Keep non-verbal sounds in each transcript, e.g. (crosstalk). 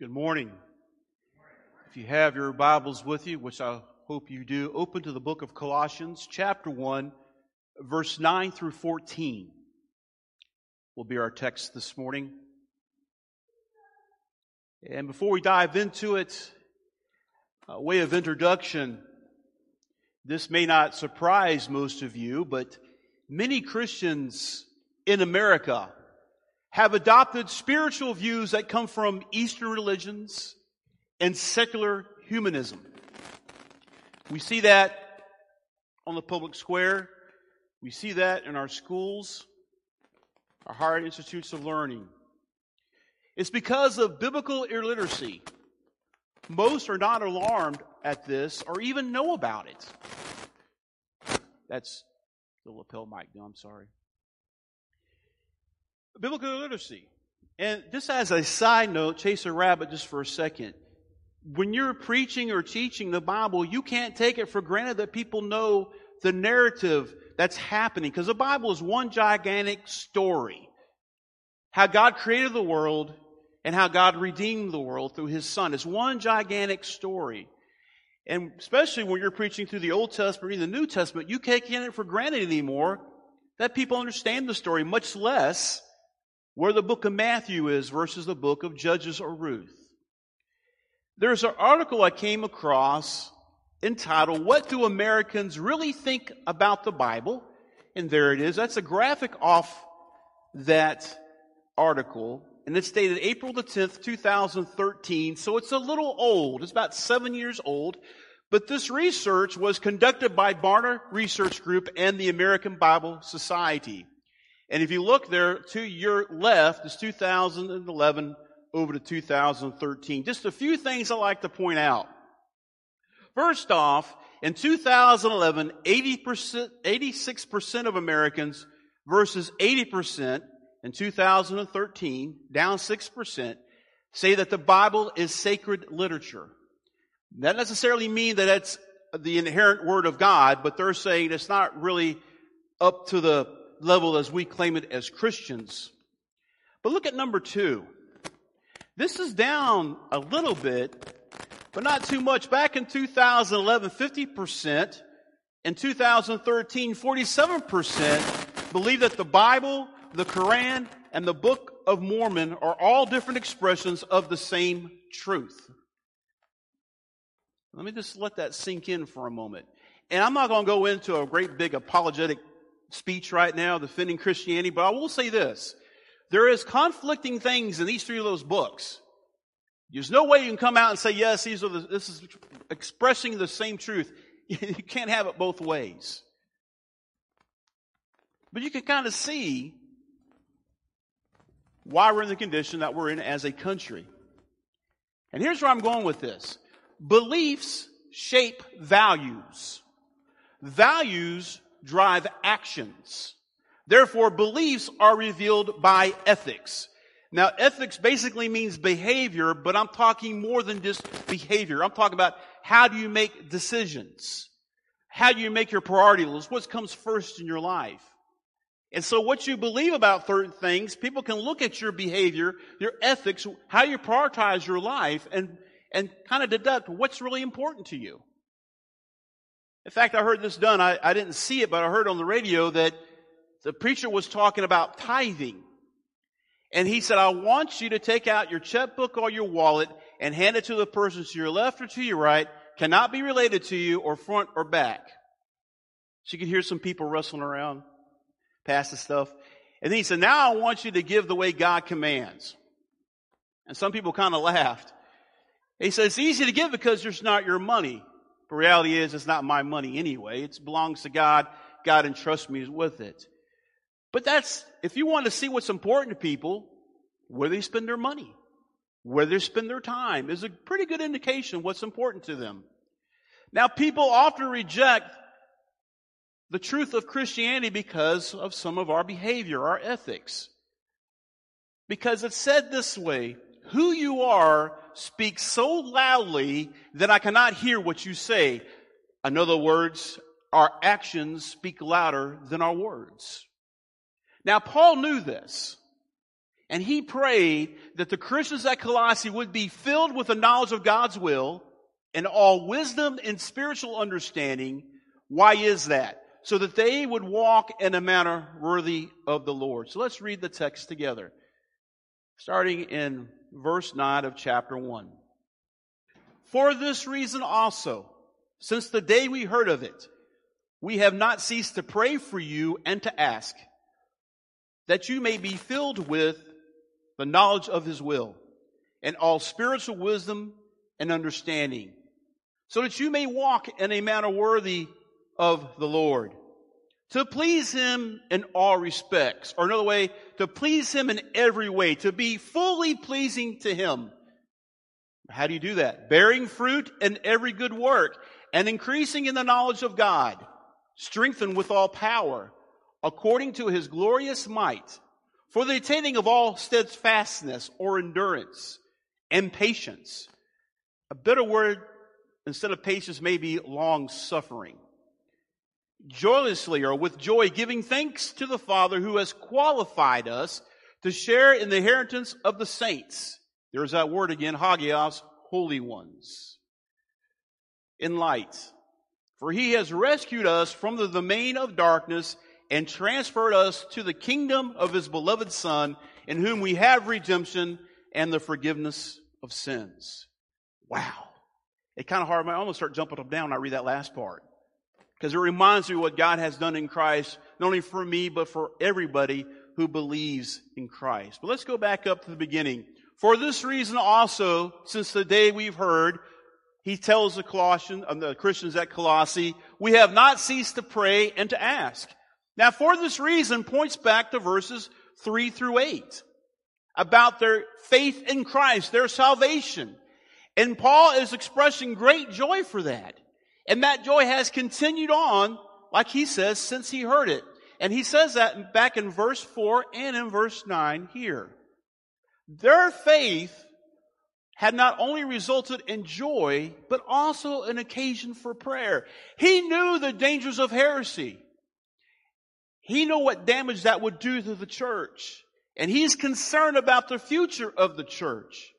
Good morning. If you have your Bibles with you, which I hope you do, open to the book of Colossians, chapter 1, verse 9 through 14 will be our text this morning. And before we dive into it, a way of introduction, this may not surprise most of you, but many Christians in America have adopted spiritual views that come from Eastern religions and secular humanism. We see that on the public square. We see that in our schools, our higher institutes of learning. It's because of biblical illiteracy. Most are not alarmed at this or even know about it. That's the lapel mic. No, I'm sorry biblical literacy. And just as a side note, chase a rabbit just for a second. When you're preaching or teaching the Bible, you can't take it for granted that people know the narrative that's happening because the Bible is one gigantic story. How God created the world and how God redeemed the world through His Son. It's one gigantic story. And especially when you're preaching through the Old Testament or the New Testament, you can't take it for granted anymore that people understand the story, much less where the book of Matthew is versus the book of Judges or Ruth. There's an article I came across entitled, What Do Americans Really Think About the Bible? And there it is. That's a graphic off that article. And it's dated April the 10th, 2013. So it's a little old. It's about seven years old. But this research was conducted by Barna Research Group and the American Bible Society. And if you look there to your left, it's 2011 over to 2013. Just a few things I like to point out. First off, in 2011, 80%, 86% of Americans versus 80% in 2013, down 6%, say that the Bible is sacred literature. That necessarily mean that it's the inherent word of God, but they're saying it's not really up to the level as we claim it as Christians. But look at number two. This is down a little bit, but not too much. Back in 2011, 50%. In 2013, 47% believe that the Bible, the Quran, and the Book of Mormon are all different expressions of the same truth. Let me just let that sink in for a moment. And I'm not going to go into a great big apologetic speech right now defending Christianity, but I will say this. There is conflicting things in these three of those books. There's no way you can come out and say, yes, these are the, this is expressing the same truth. (laughs) you can't have it both ways. But you can kind of see why we're in the condition that we're in as a country. And here's where I'm going with this. Beliefs shape values. Values drive actions. Therefore, beliefs are revealed by ethics. Now, ethics basically means behavior, but I'm talking more than just behavior. I'm talking about how do you make decisions? How do you make your priority list? What comes first in your life? And so what you believe about certain things, people can look at your behavior, your ethics, how you prioritize your life, and, and kind of deduct what's really important to you. In fact, I heard this done. I, I didn't see it, but I heard on the radio that the preacher was talking about tithing. And he said, I want you to take out your checkbook or your wallet and hand it to the person to your left or to your right, cannot be related to you or front or back. So you could hear some people rustling around, past the stuff. And then he said, now I want you to give the way God commands. And some people kind of laughed. He said, it's easy to give because it's not your money. The reality is, it's not my money anyway. It belongs to God. God entrusts me with it. But that's, if you want to see what's important to people, where they spend their money, where they spend their time is a pretty good indication what's important to them. Now, people often reject the truth of Christianity because of some of our behavior, our ethics. Because it's said this way, who you are speaks so loudly that I cannot hear what you say. In other words, our actions speak louder than our words. Now, Paul knew this. And he prayed that the Christians at Colossae would be filled with the knowledge of God's will and all wisdom and spiritual understanding. Why is that? So that they would walk in a manner worthy of the Lord. So let's read the text together. Starting in verse 9 of chapter 1. For this reason also, since the day we heard of it, we have not ceased to pray for you and to ask that you may be filled with the knowledge of his will and all spiritual wisdom and understanding so that you may walk in a manner worthy of the Lord. To please Him in all respects, or another way, to please Him in every way, to be fully pleasing to Him. How do you do that? Bearing fruit in every good work and increasing in the knowledge of God, strengthened with all power, according to His glorious might, for the attaining of all steadfastness or endurance and patience. A better word instead of patience may be long suffering. Joyously or with joy, giving thanks to the Father who has qualified us to share in the inheritance of the saints. There's that word again, hagios, holy ones. In light. For he has rescued us from the domain of darkness and transferred us to the kingdom of his beloved Son, in whom we have redemption and the forgiveness of sins. Wow. It kind of hard. I almost start jumping up down when I read that last part. Because it reminds me what God has done in Christ, not only for me, but for everybody who believes in Christ. But let's go back up to the beginning. For this reason also, since the day we've heard, he tells the Colossians, uh, the Christians at Colossae, we have not ceased to pray and to ask. Now, for this reason points back to verses three through eight about their faith in Christ, their salvation. And Paul is expressing great joy for that. And that joy has continued on, like he says, since he heard it. And he says that back in verse 4 and in verse 9 here. Their faith had not only resulted in joy, but also an occasion for prayer. He knew the dangers of heresy. He knew what damage that would do to the church. And he's concerned about the future of the church.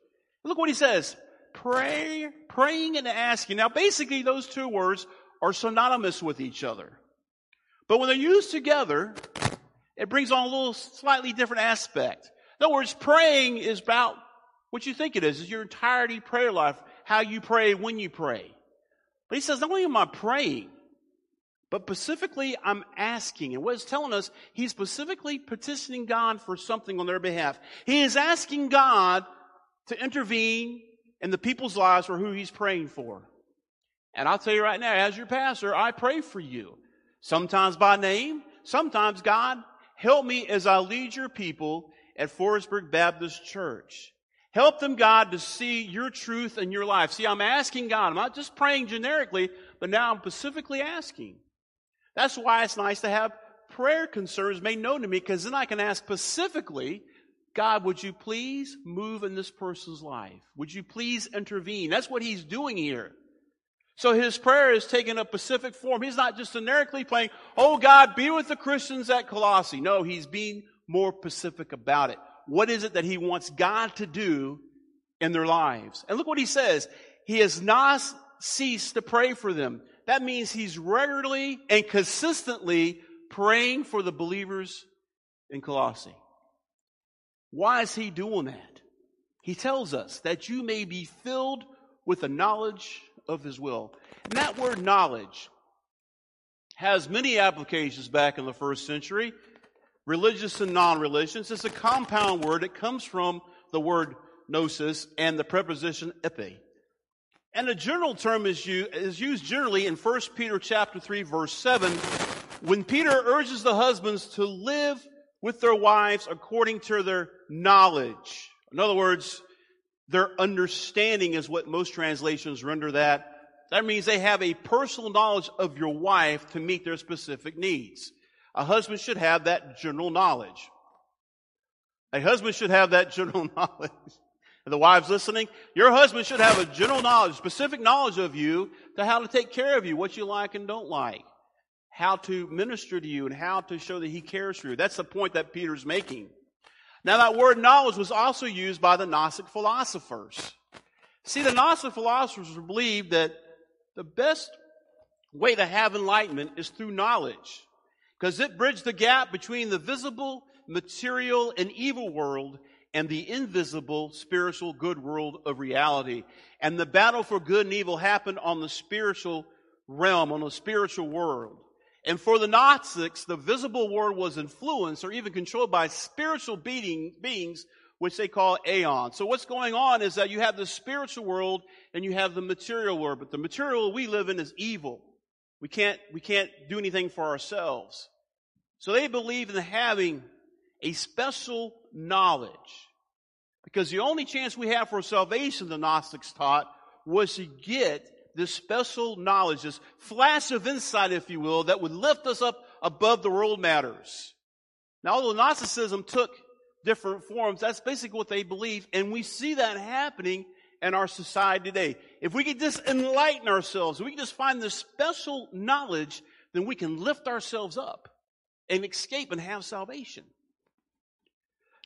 Look what he says. Pray, praying and asking. Now basically those two words are synonymous with each other. But when they're used together, it brings on a little slightly different aspect. In other words, praying is about what you think it is, is your entirety prayer life, how you pray, when you pray. But he says, not only am I praying, but specifically I'm asking. And what it's telling us, he's specifically petitioning God for something on their behalf. He is asking God to intervene in the people's lives for who he's praying for. And I'll tell you right now, as your pastor, I pray for you. Sometimes by name, sometimes God, help me as I lead your people at Forestburg Baptist Church. Help them, God, to see your truth in your life. See, I'm asking God. I'm not just praying generically, but now I'm specifically asking. That's why it's nice to have prayer concerns made known to me, because then I can ask specifically God, would you please move in this person's life? Would you please intervene? That's what he's doing here. So his prayer is taking a specific form. He's not just generically praying, oh God, be with the Christians at Colossae. No, he's being more specific about it. What is it that he wants God to do in their lives? And look what he says. He has not ceased to pray for them. That means he's regularly and consistently praying for the believers in Colossae. Why is he doing that? He tells us that you may be filled with the knowledge of his will. And that word knowledge has many applications back in the first century, religious and non-religious. It's a compound word. It comes from the word gnosis and the preposition epi. And a general term is used generally in 1 Peter chapter 3 verse 7 when Peter urges the husbands to live with their wives according to their knowledge. In other words, their understanding is what most translations render that. That means they have a personal knowledge of your wife to meet their specific needs. A husband should have that general knowledge. A husband should have that (laughs) general knowledge. the wives listening, your husband should have a general knowledge, specific knowledge of you to how to take care of you, what you like and don't like how to minister to you and how to show that he cares for you. That's the point that Peter's making. Now that word knowledge was also used by the Gnostic philosophers. See, the Gnostic philosophers believed that the best way to have enlightenment is through knowledge because it bridged the gap between the visible, material, and evil world and the invisible, spiritual, good world of reality. And the battle for good and evil happened on the spiritual realm, on the spiritual world. And for the Gnostics, the visible world was influenced or even controlled by spiritual being, beings, which they call aeons. So what's going on is that you have the spiritual world and you have the material world, but the material we live in is evil. We can't, we can't do anything for ourselves. So they believe in having a special knowledge. Because the only chance we have for salvation, the Gnostics taught, was to get this special knowledge, this flash of insight, if you will, that would lift us up above the world matters. Now, although Gnosticism took different forms, that's basically what they believe, and we see that happening in our society today. If we could just enlighten ourselves, we can just find this special knowledge, then we can lift ourselves up and escape and have salvation.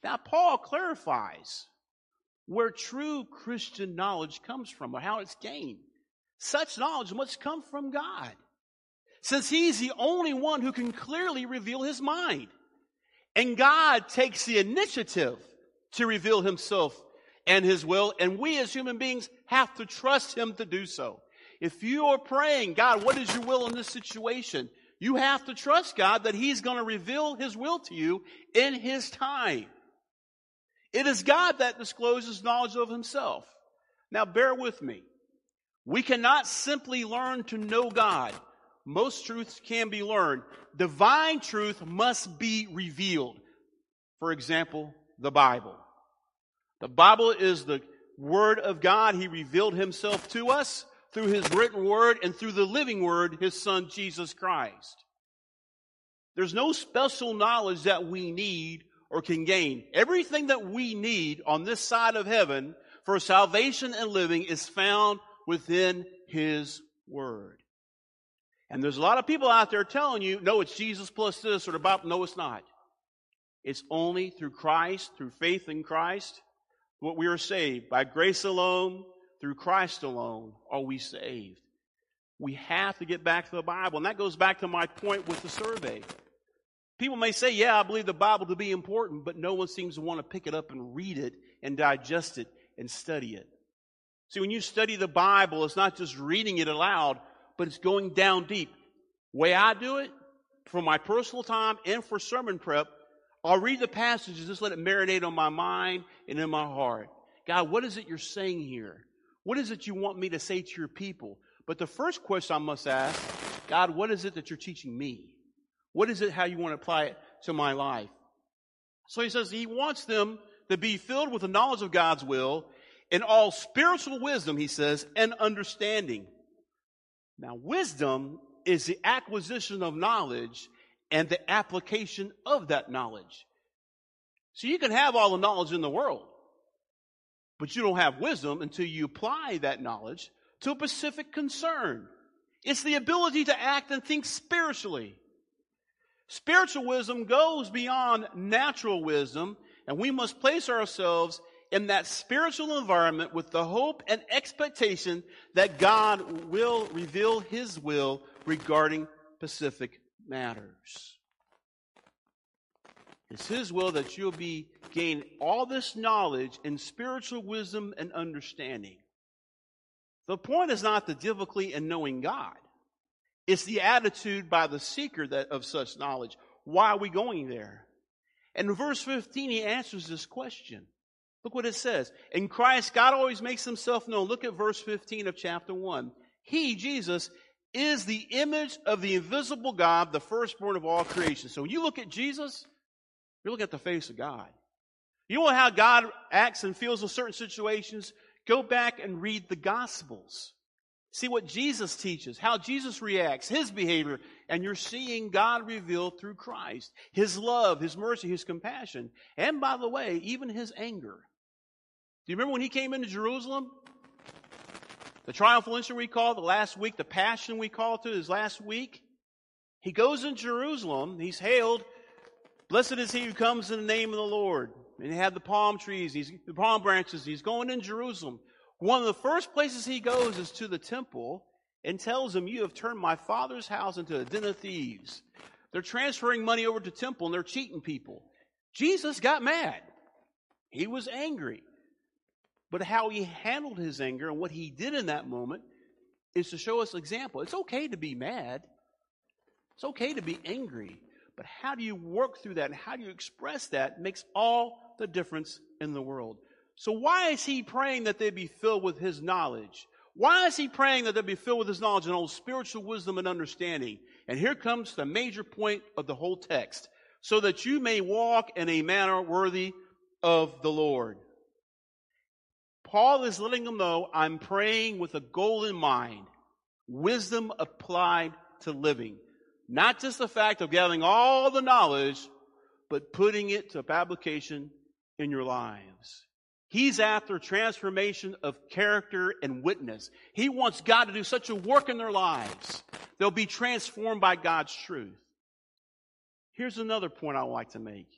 Now, Paul clarifies where true Christian knowledge comes from or how it's gained. Such knowledge must come from God, since He's the only one who can clearly reveal His mind. And God takes the initiative to reveal Himself and His will, and we as human beings have to trust Him to do so. If you are praying, God, what is your will in this situation? You have to trust God that He's going to reveal His will to you in His time. It is God that discloses knowledge of Himself. Now bear with me. We cannot simply learn to know God. Most truths can be learned. Divine truth must be revealed. For example, the Bible. The Bible is the Word of God. He revealed Himself to us through His written Word and through the living Word, His Son, Jesus Christ. There's no special knowledge that we need or can gain. Everything that we need on this side of heaven for salvation and living is found within His Word. And there's a lot of people out there telling you, no, it's Jesus plus this or the Bible. No, it's not. It's only through Christ, through faith in Christ, what we are saved. By grace alone, through Christ alone, are we saved. We have to get back to the Bible. And that goes back to my point with the survey. People may say, yeah, I believe the Bible to be important, but no one seems to want to pick it up and read it and digest it and study it. See, when you study the Bible, it's not just reading it aloud, but it's going down deep. Way I do it, for my personal time and for sermon prep, I'll read the passages, just let it marinate on my mind and in my heart. God, what is it you're saying here? What is it you want me to say to your people? But the first question I must ask, God, what is it that you're teaching me? What is it how you want to apply it to my life? So he says he wants them to be filled with the knowledge of God's will in all spiritual wisdom, he says, and understanding. Now, wisdom is the acquisition of knowledge and the application of that knowledge. So you can have all the knowledge in the world, but you don't have wisdom until you apply that knowledge to a specific concern. It's the ability to act and think spiritually. Spiritual wisdom goes beyond natural wisdom, and we must place ourselves in that spiritual environment with the hope and expectation that God will reveal His will regarding specific matters. It's His will that you'll be gain all this knowledge and spiritual wisdom and understanding. The point is not the difficulty in knowing God. It's the attitude by the seeker that, of such knowledge. Why are we going there? And in verse 15, he answers this question. Look what it says. In Christ, God always makes himself known. Look at verse 15 of chapter 1. He, Jesus, is the image of the invisible God, the firstborn of all creation. So when you look at Jesus, you look at the face of God. You know how God acts and feels in certain situations? Go back and read the Gospels. See what Jesus teaches, how Jesus reacts, his behavior, and you're seeing God revealed through Christ. His love, his mercy, his compassion, and by the way, even his anger. Do you remember when he came into Jerusalem? The triumphal entry we call the last week, the passion we call to his last week. He goes in Jerusalem, he's hailed, blessed is he who comes in the name of the Lord. and he had the palm trees, he's, the palm branches, he's going in Jerusalem. One of the first places he goes is to the temple and tells them, You have turned my father's house into a den of thieves. They're transferring money over to temple and they're cheating people. Jesus got mad. He was angry. But how he handled his anger and what he did in that moment is to show us an example. It's okay to be mad. It's okay to be angry. But how do you work through that and how do you express that makes all the difference in the world. So why is he praying that they be filled with his knowledge? Why is he praying that they be filled with his knowledge and all spiritual wisdom and understanding? And here comes the major point of the whole text. So that you may walk in a manner worthy of the Lord. Paul is letting them know I'm praying with a goal in mind. Wisdom applied to living. Not just the fact of gathering all the knowledge, but putting it to application in your lives. He's after transformation of character and witness. He wants God to do such a work in their lives. They'll be transformed by God's truth. Here's another point I like to make.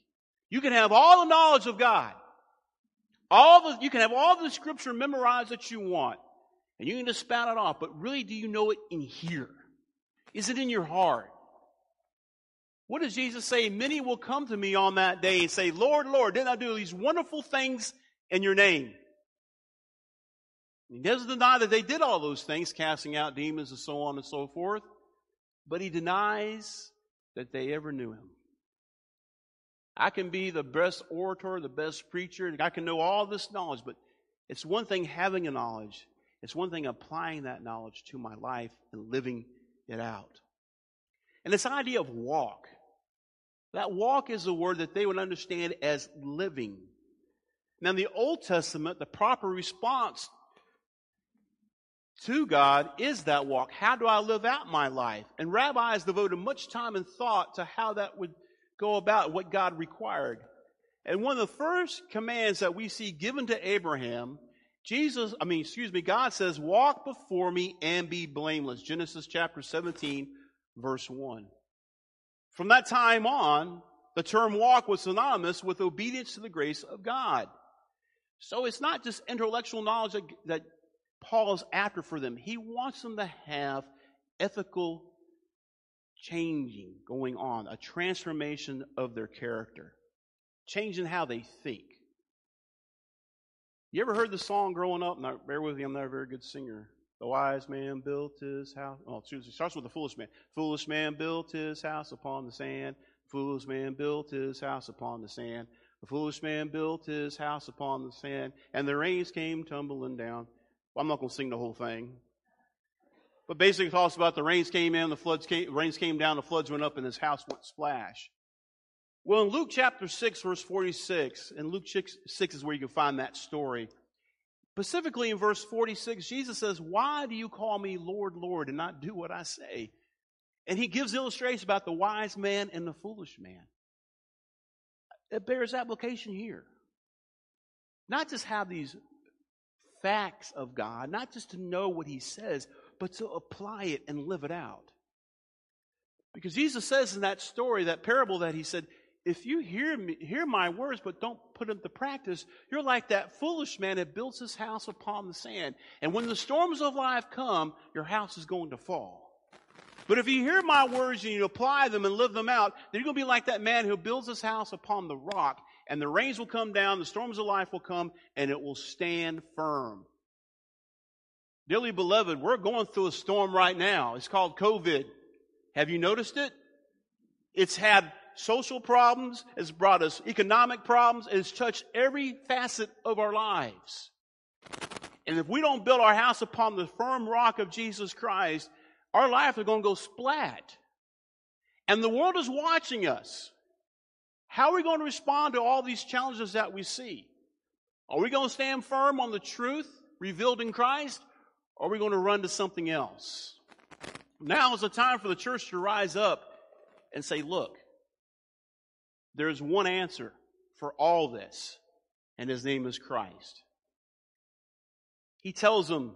You can have all the knowledge of God. All the, you can have all the scripture memorized that you want. And you can just spout it off. But really, do you know it in here? Is it in your heart? What does Jesus say? Many will come to me on that day and say, Lord, Lord, didn't I do these wonderful things in your name? He doesn't deny that they did all those things, casting out demons and so on and so forth, but he denies that they ever knew him. I can be the best orator, the best preacher, I can know all this knowledge, but it's one thing having a knowledge, it's one thing applying that knowledge to my life and living it out. And this idea of walk, that walk is a word that they would understand as living. Now, in the Old Testament, the proper response to God is that walk. How do I live out my life? And rabbis devoted much time and thought to how that would go about, what God required. And one of the first commands that we see given to Abraham, Jesus, I mean, excuse me, God says, walk before me and be blameless. Genesis chapter 17, verse 1. From that time on, the term walk was synonymous with obedience to the grace of God. So it's not just intellectual knowledge that, that Paul is after for them. He wants them to have ethical changing going on, a transformation of their character, changing how they think. You ever heard the song growing up? Now, bear with me, I'm not a very good singer. The wise man built his house. Oh, it starts with the foolish man. Foolish man built his house upon the sand. Foolish man built his house upon the sand. The foolish man built his house upon the sand, and the rains came tumbling down. Well, I'm not going to sing the whole thing. But basically, it talks about the rains came in, the floods came, rains came down, the floods went up, and his house went splash. Well, in Luke chapter 6, verse 46, and Luke 6 is where you can find that story. Specifically in verse 46, Jesus says, Why do you call me Lord, Lord, and not do what I say? And he gives illustrations about the wise man and the foolish man. It bears application here. Not just have these facts of God, not just to know what he says, but to apply it and live it out. Because Jesus says in that story, that parable that he said, if you hear me, hear my words but don't put them to practice, you're like that foolish man that builds his house upon the sand. And when the storms of life come, your house is going to fall. But if you hear my words and you apply them and live them out, then you're going to be like that man who builds his house upon the rock, and the rains will come down, the storms of life will come, and it will stand firm. Dearly beloved, we're going through a storm right now. It's called COVID. Have you noticed it? It's had social problems, it's brought us economic problems, it's touched every facet of our lives. And if we don't build our house upon the firm rock of Jesus Christ, our life is going to go splat. And the world is watching us. How are we going to respond to all these challenges that we see? Are we going to stand firm on the truth revealed in Christ? Are we going to run to something else? Now is the time for the church to rise up and say, look, there's one answer for all this, and his name is Christ. He tells them,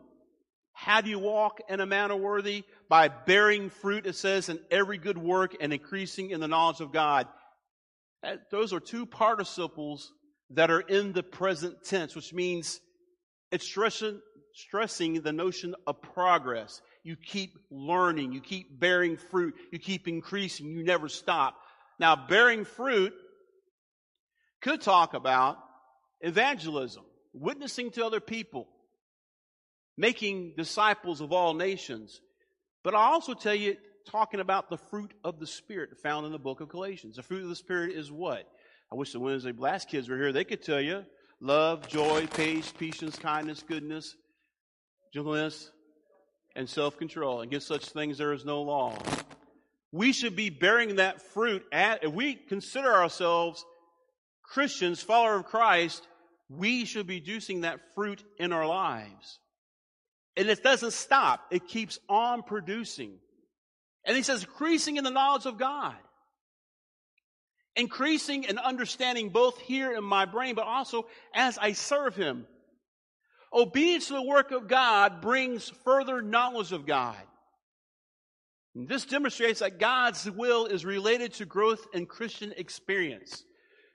how do you walk in a manner worthy? By bearing fruit, it says, in every good work and increasing in the knowledge of God. Those are two participles that are in the present tense, which means it's stressing, stressing the notion of progress. You keep learning, you keep bearing fruit, you keep increasing, you never stop. Now, bearing fruit could talk about evangelism, witnessing to other people, making disciples of all nations. But I also tell you, talking about the fruit of the Spirit found in the book of Galatians. The fruit of the Spirit is what? I wish the Wednesday Blast kids were here. They could tell you love, joy, peace, patience, kindness, goodness, gentleness, and self control. Against such things there is no law. We should be bearing that fruit. At, if we consider ourselves Christians, follower of Christ, we should be juicing that fruit in our lives. And it doesn't stop. It keeps on producing. And he says, increasing in the knowledge of God. Increasing in understanding both here in my brain, but also as I serve him. Obedience to the work of God brings further knowledge of God. And this demonstrates that God's will is related to growth in Christian experience.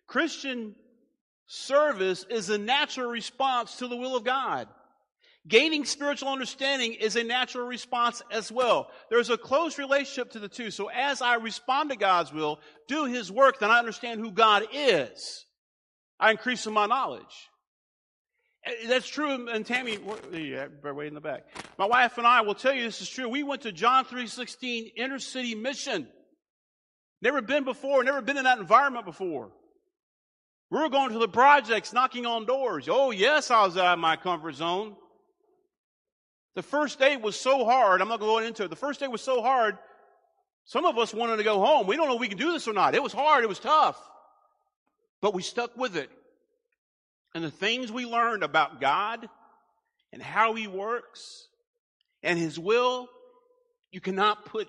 Christian service is a natural response to the will of God. Gaining spiritual understanding is a natural response as well. There's a close relationship to the two. So as I respond to God's will, do His work, then I understand who God is. I increase in my knowledge. Uh, that's true. And Tammy, yeah, way in the back. My wife and I will tell you this is true. We went to John 3.16 inner city mission. Never been before, never been in that environment before. We were going to the projects, knocking on doors. Oh yes, I was out of my comfort zone. The first day was so hard. I'm not going to go into it. The first day was so hard. Some of us wanted to go home. We don't know if we can do this or not. It was hard. It was tough. But we stuck with it. And the things we learned about God and how He works and His will, you cannot put,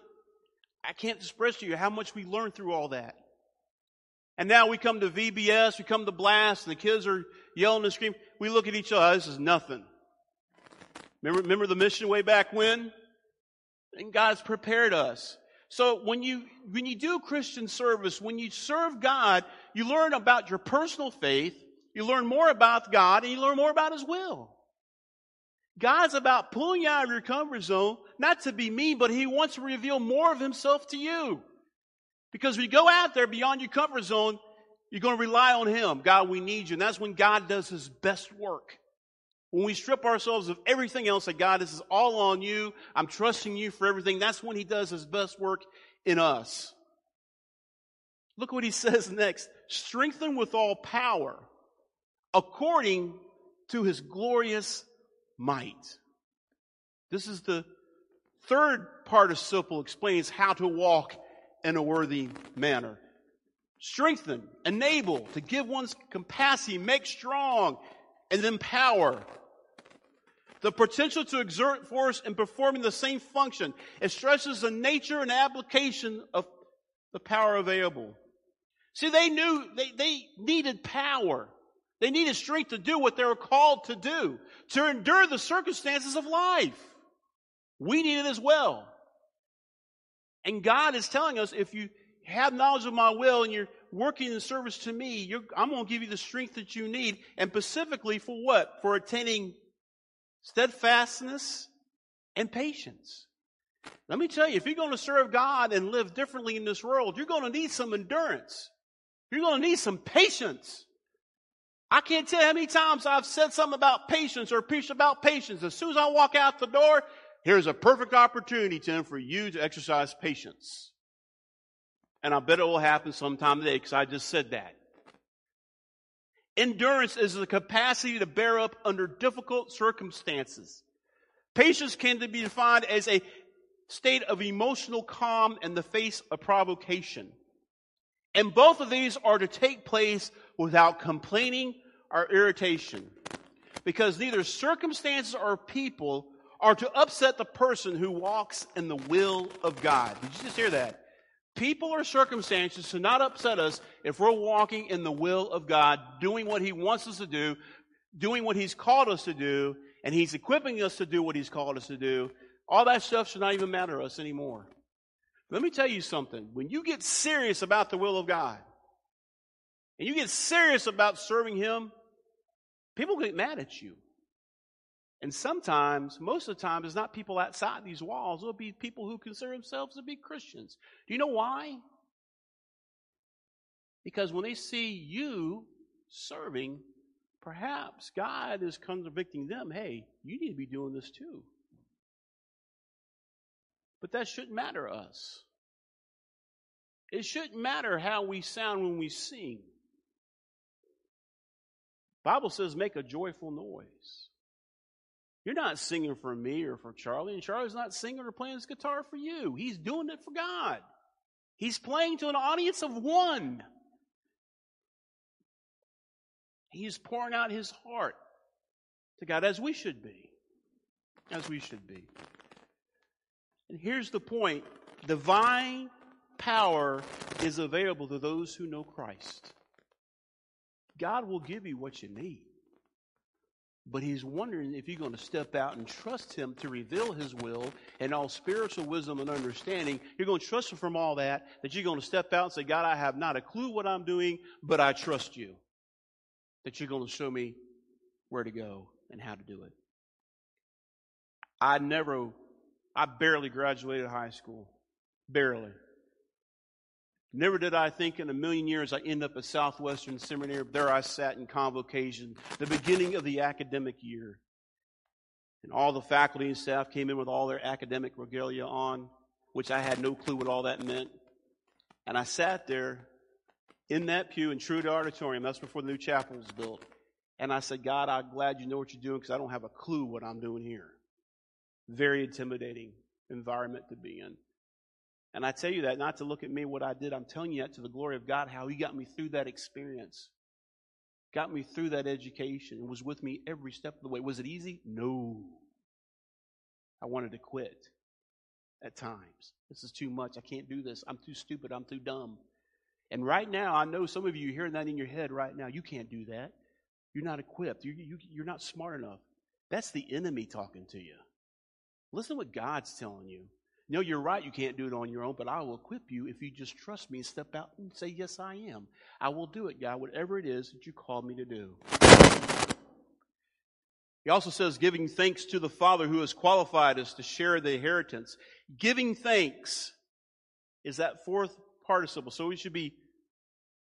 I can't express to you how much we learned through all that. And now we come to VBS, we come to Blast, and the kids are yelling and screaming. We look at each other, this is nothing. Remember, remember the mission way back when? And God's prepared us. So when you, when you do Christian service, when you serve God, you learn about your personal faith, you learn more about God, and you learn more about His will. God's about pulling you out of your comfort zone, not to be mean, but He wants to reveal more of Himself to you. Because when you go out there beyond your comfort zone, you're going to rely on Him. God, we need you. And that's when God does His best work. When we strip ourselves of everything else, that God, this is all on you. I'm trusting you for everything. That's when He does His best work in us. Look what He (laughs) says next. Strengthen with all power according to His glorious might. This is the third participle explains how to walk in a worthy manner. Strengthen, enable, to give one's capacity, make strong, and empower. The potential to exert force in performing the same function. It stresses the nature and application of the power available. See, they knew they, they needed power. They needed strength to do what they were called to do, to endure the circumstances of life. We need it as well. And God is telling us if you have knowledge of my will and you're working in service to me, I'm going to give you the strength that you need. And specifically for what? For attaining steadfastness and patience. Let me tell you, if you're going to serve God and live differently in this world, you're going to need some endurance. You're going to need some patience. I can't tell how many times I've said something about patience or preached about patience. As soon as I walk out the door, here's a perfect opportunity, Tim, for you to exercise patience. And I bet it will happen sometime today because I just said that. Endurance is the capacity to bear up under difficult circumstances. Patience can be defined as a state of emotional calm in the face of provocation. And both of these are to take place without complaining or irritation. Because neither circumstances or people are to upset the person who walks in the will of God. Did you just hear that? people or circumstances should not upset us if we're walking in the will of God, doing what He wants us to do, doing what He's called us to do, and He's equipping us to do what He's called us to do. All that stuff should not even matter to us anymore. Let me tell you something. When you get serious about the will of God, and you get serious about serving Him, people get mad at you. And sometimes, most of the time, it's not people outside these walls. It'll be people who consider themselves to be Christians. Do you know why? Because when they see you serving, perhaps God is convicting them hey, you need to be doing this too. But that shouldn't matter to us. It shouldn't matter how we sound when we sing. Bible says make a joyful noise. You're not singing for me or for Charlie, and Charlie's not singing or playing his guitar for you. He's doing it for God. He's playing to an audience of one. He's pouring out his heart to God as we should be. As we should be. And here's the point divine power is available to those who know Christ. God will give you what you need. But he's wondering if you're going to step out and trust him to reveal his will and all spiritual wisdom and understanding. You're going to trust him from all that, that you're going to step out and say, God, I have not a clue what I'm doing, but I trust you. That you're going to show me where to go and how to do it. I never, I barely graduated high school. Barely. Never did I think in a million years I'd end up at Southwestern Seminary. There I sat in convocation, the beginning of the academic year. And all the faculty and staff came in with all their academic regalia on, which I had no clue what all that meant. And I sat there in that pew in Truett Auditorium. That's before the new chapel was built. And I said, God, I'm glad you know what you're doing because I don't have a clue what I'm doing here. Very intimidating environment to be in. And I tell you that not to look at me, what I did. I'm telling you that to the glory of God, how He got me through that experience, got me through that education, and was with me every step of the way. Was it easy? No. I wanted to quit at times. This is too much. I can't do this. I'm too stupid. I'm too dumb. And right now, I know some of you hearing that in your head right now. You can't do that. You're not equipped. You, you, you're not smart enough. That's the enemy talking to you. Listen to what God's telling you. No, you're right, you can't do it on your own, but I will equip you if you just trust me and step out and say, Yes, I am. I will do it, God, whatever it is that you called me to do. He also says, giving thanks to the Father who has qualified us to share the inheritance. Giving thanks is that fourth participle. So we should be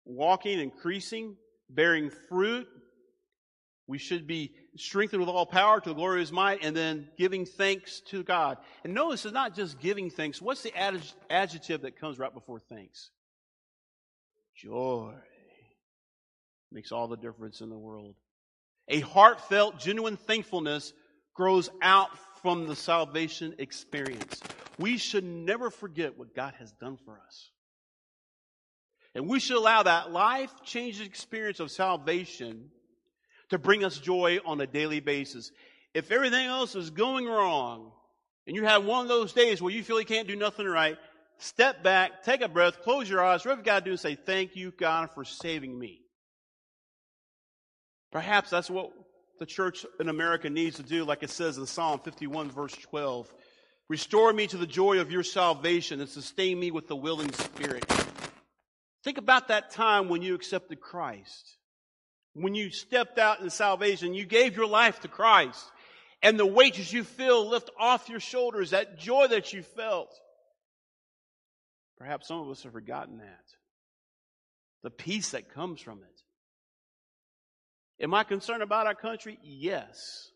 walking, increasing, bearing fruit. We should be strengthened with all power to the glory of his might, and then giving thanks to God. And notice it's not just giving thanks. What's the adjective that comes right before thanks? Joy. Makes all the difference in the world. A heartfelt, genuine thankfulness grows out from the salvation experience. We should never forget what God has done for us. And we should allow that life changing experience of salvation to bring us joy on a daily basis. If everything else is going wrong, and you have one of those days where you feel you can't do nothing right, step back, take a breath, close your eyes, whatever you got to do, and say, Thank you, God, for saving me. Perhaps that's what the church in America needs to do, like it says in Psalm 51, verse 12. Restore me to the joy of your salvation and sustain me with the willing spirit. Think about that time when you accepted Christ when you stepped out in salvation, you gave your life to Christ, and the weight that you feel lift off your shoulders, that joy that you felt. Perhaps some of us have forgotten that. The peace that comes from it. Am I concerned about our country? Yes.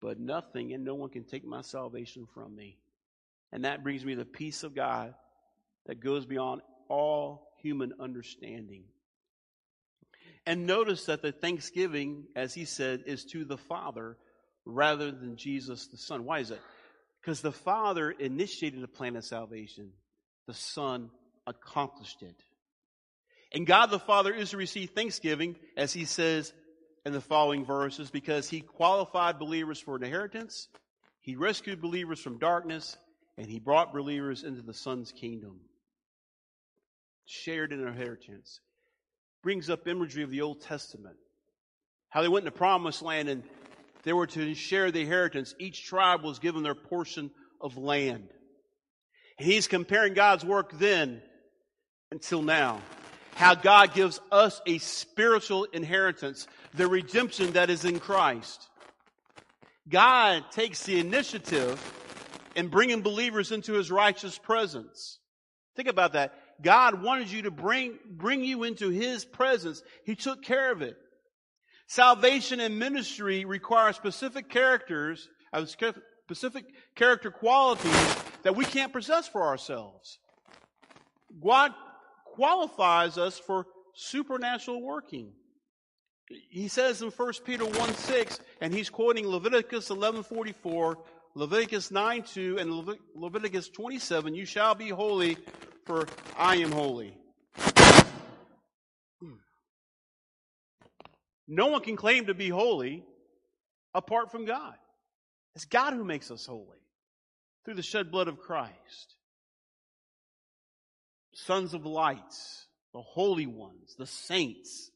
But nothing and no one can take my salvation from me. And that brings me the peace of God that goes beyond all human understanding. And notice that the thanksgiving, as he said, is to the Father rather than Jesus the Son. Why is that? Because the Father initiated the plan of salvation, the Son accomplished it. And God the Father is to receive thanksgiving, as he says in the following verses, because he qualified believers for an inheritance, he rescued believers from darkness, and he brought believers into the Son's kingdom. Shared in inheritance brings up imagery of the Old Testament. How they went into promised land and they were to share the inheritance. Each tribe was given their portion of land. And he's comparing God's work then until now. how God gives us a spiritual inheritance, the redemption that is in Christ. God takes the initiative in bringing believers into his righteous presence. Think about that. God wanted you to bring, bring you into his presence. He took care of it. Salvation and ministry require specific characters, uh, specific character qualities that we can't possess for ourselves. God qualifies us for supernatural working. He says in 1 Peter 1 6, and he's quoting Leviticus 11:44, Leviticus 9 2, and Leviticus 27, you shall be holy, for I am holy. No one can claim to be holy apart from God. It's God who makes us holy through the shed blood of Christ. Sons of light, the holy ones, the saints.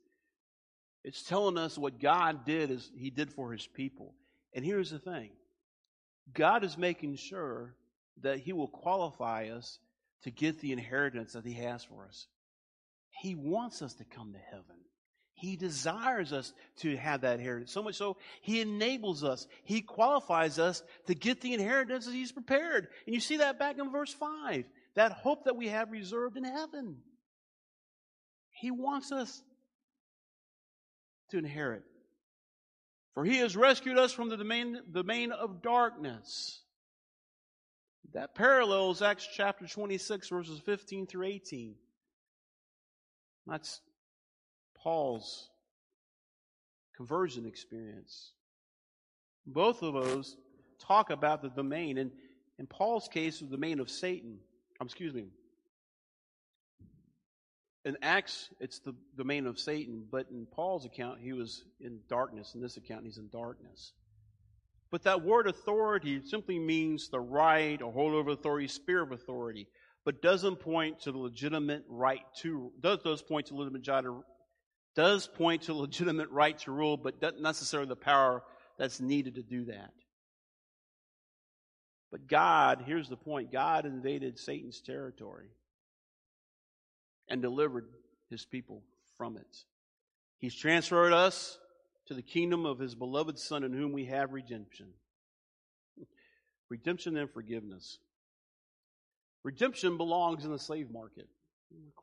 It's telling us what God did is He did for His people. And here's the thing God is making sure that He will qualify us to get the inheritance that He has for us. He wants us to come to heaven. He desires us to have that inheritance. So much so, He enables us. He qualifies us to get the inheritance that He's prepared. And you see that back in verse 5. That hope that we have reserved in heaven. He wants us to inherit. For He has rescued us from the domain, domain of darkness. That parallels Acts chapter 26, verses 15 through 18. That's Paul's conversion experience. Both of those talk about the domain. And in Paul's case, the domain of Satan. Um, excuse me. In Acts, it's the domain of Satan, but in Paul's account, he was in darkness. In this account, he's in darkness. But that word authority simply means the right or hold over authority, sphere of authority, but doesn't point to the legitimate right to, does, does point to legitimate does point to legitimate right to rule, but doesn't necessarily the power that's needed to do that. But God, here's the point God invaded Satan's territory and delivered his people from it. He's transferred us to the kingdom of his beloved Son in whom we have redemption. Redemption and forgiveness. Redemption belongs in the slave market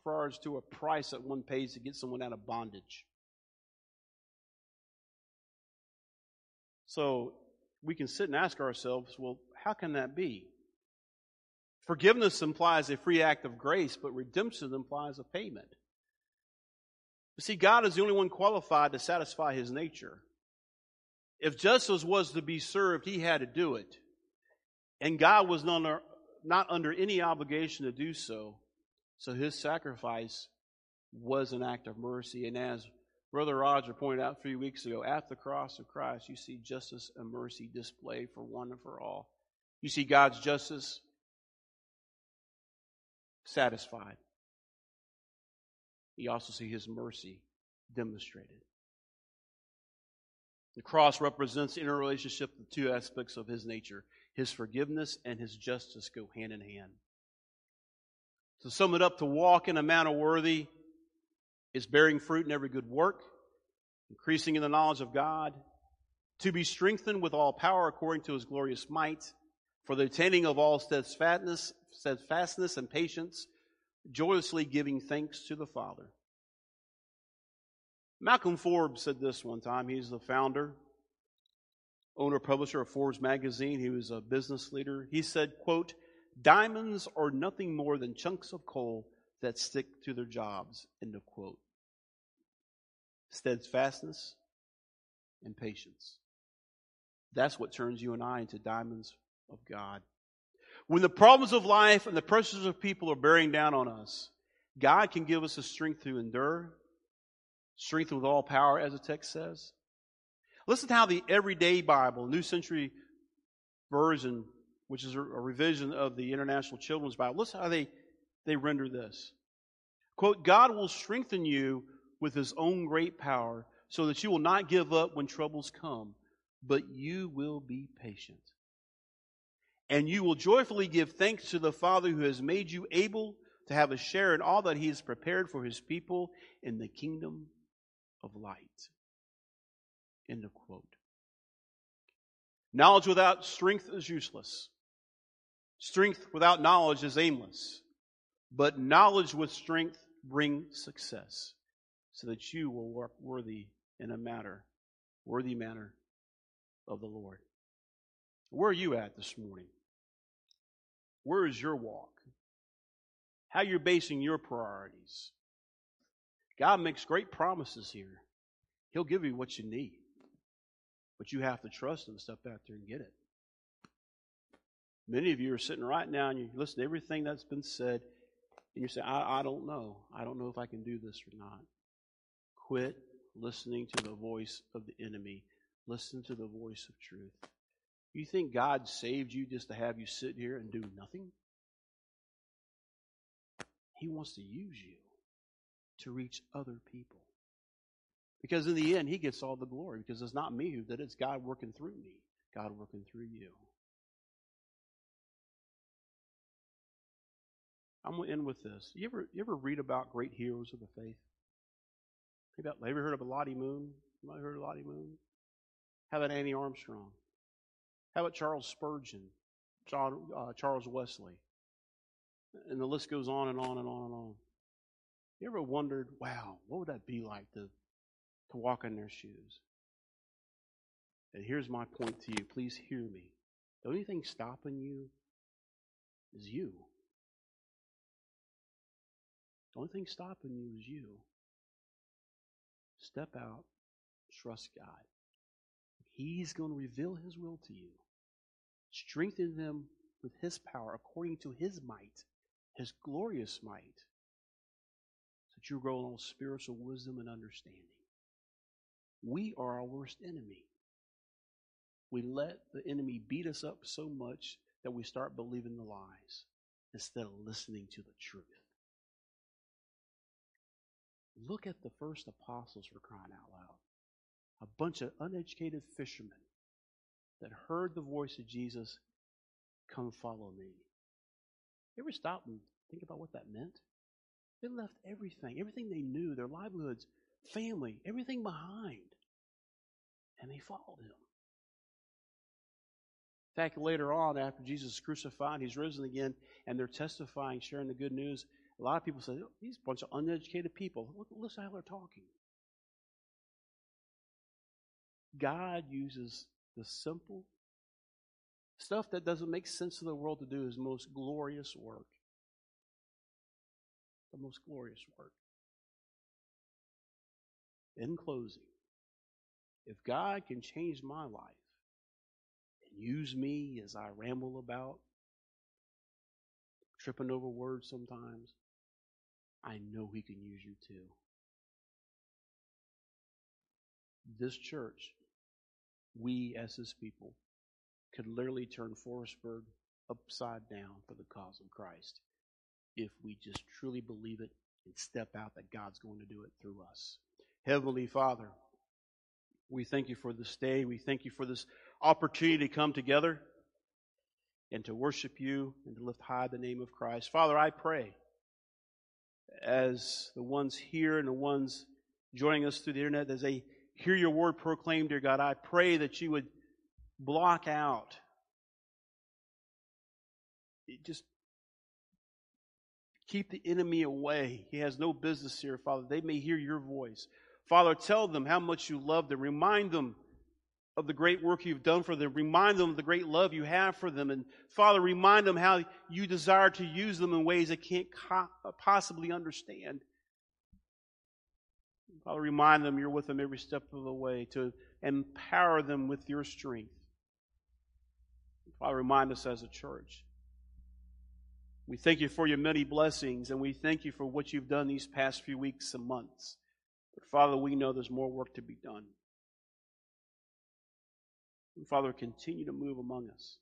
regards to a price that one pays to get someone out of bondage. So we can sit and ask ourselves, well, how can that be? Forgiveness implies a free act of grace, but redemption implies a payment. You see, God is the only one qualified to satisfy his nature. If justice was to be served, he had to do it. And God was not under, not under any obligation to do so. So his sacrifice was an act of mercy. And as Brother Roger pointed out three weeks ago, at the cross of Christ, you see justice and mercy displayed for one and for all. You see God's justice satisfied. You also see his mercy demonstrated. The cross represents the interrelationship of the two aspects of his nature. His forgiveness and his justice go hand in hand. To sum it up, to walk in a manner worthy is bearing fruit in every good work, increasing in the knowledge of God, to be strengthened with all power according to his glorious might, for the attaining of all steadfastness, steadfastness and patience, joyously giving thanks to the Father. Malcolm Forbes said this one time. He's the founder, owner, publisher of Forbes magazine. He was a business leader. He said, quote, Diamonds are nothing more than chunks of coal that stick to their jobs. End of quote. Steadfastness and patience. That's what turns you and I into diamonds of God. When the problems of life and the pressures of people are bearing down on us, God can give us the strength to endure, strength with all power, as the text says. Listen to how the Everyday Bible, New Century Version, which is a revision of the International Children's Bible. Listen how they, they render this. Quote, God will strengthen you with his own great power so that you will not give up when troubles come, but you will be patient. And you will joyfully give thanks to the Father who has made you able to have a share in all that he has prepared for his people in the kingdom of light. End of quote. Knowledge without strength is useless. Strength without knowledge is aimless. But knowledge with strength brings success so that you will walk worthy in a matter, worthy manner of the Lord. Where are you at this morning? Where is your walk? How you're basing your priorities? God makes great promises here. He'll give you what you need. But you have to trust Him, step out there and get it. Many of you are sitting right now and you listen to everything that's been said, and you say, I, I don't know. I don't know if I can do this or not. Quit listening to the voice of the enemy. Listen to the voice of truth. You think God saved you just to have you sit here and do nothing? He wants to use you to reach other people. Because in the end, He gets all the glory because it's not me who did it, it's God working through me, God working through you. I'm going to end with this. You ever, you ever read about great heroes of the faith? Have you ever heard of a Lottie Moon? Have You might heard of Lottie Moon? How about Annie Armstrong? How about Charles Spurgeon? Uh, Charles Wesley? And the list goes on and on and on and on. You ever wondered, wow, what would that be like to, to walk in their shoes? And here's my point to you. Please hear me. The only thing stopping you is you. The only thing stopping you is you. Step out, trust God. He's going to reveal His will to you. Strengthen them with His power according to His might, His glorious might, so that you grow in all spiritual wisdom and understanding. We are our worst enemy. We let the enemy beat us up so much that we start believing the lies instead of listening to the truth. Look at the first apostles for crying out loud. A bunch of uneducated fishermen that heard the voice of Jesus, come follow me. You ever stop and think about what that meant? They left everything, everything they knew, their livelihoods, family, everything behind. And they followed him. In fact, later on, after Jesus is crucified, he's risen again, and they're testifying, sharing the good news. A lot of people say, oh, these bunch of uneducated people. Look, listen how they're talking. God uses the simple stuff that doesn't make sense to the world to do his most glorious work. The most glorious work. In closing, if God can change my life and use me as I ramble about, tripping over words sometimes, I know He can use you too. This church, we as His people, could literally turn Forestburg upside down for the cause of Christ if we just truly believe it and step out that God's going to do it through us. Heavenly Father, we thank you for this day. We thank you for this opportunity to come together and to worship you and to lift high the name of Christ. Father, I pray as the ones here and the ones joining us through the internet, as they hear your word proclaimed, dear God, I pray that you would block out just keep the enemy away. He has no business here, Father. They may hear your voice. Father, tell them how much you love them. Remind them of the great work you've done for them. Remind them of the great love you have for them. And Father, remind them how you desire to use them in ways they can't possibly understand. Father, remind them you're with them every step of the way to empower them with your strength. Father, remind us as a church. We thank you for your many blessings, and we thank you for what you've done these past few weeks and months. But Father, we know there's more work to be done. And Father, continue to move among us.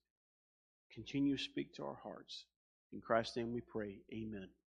Continue to speak to our hearts. In Christ's name we pray. Amen.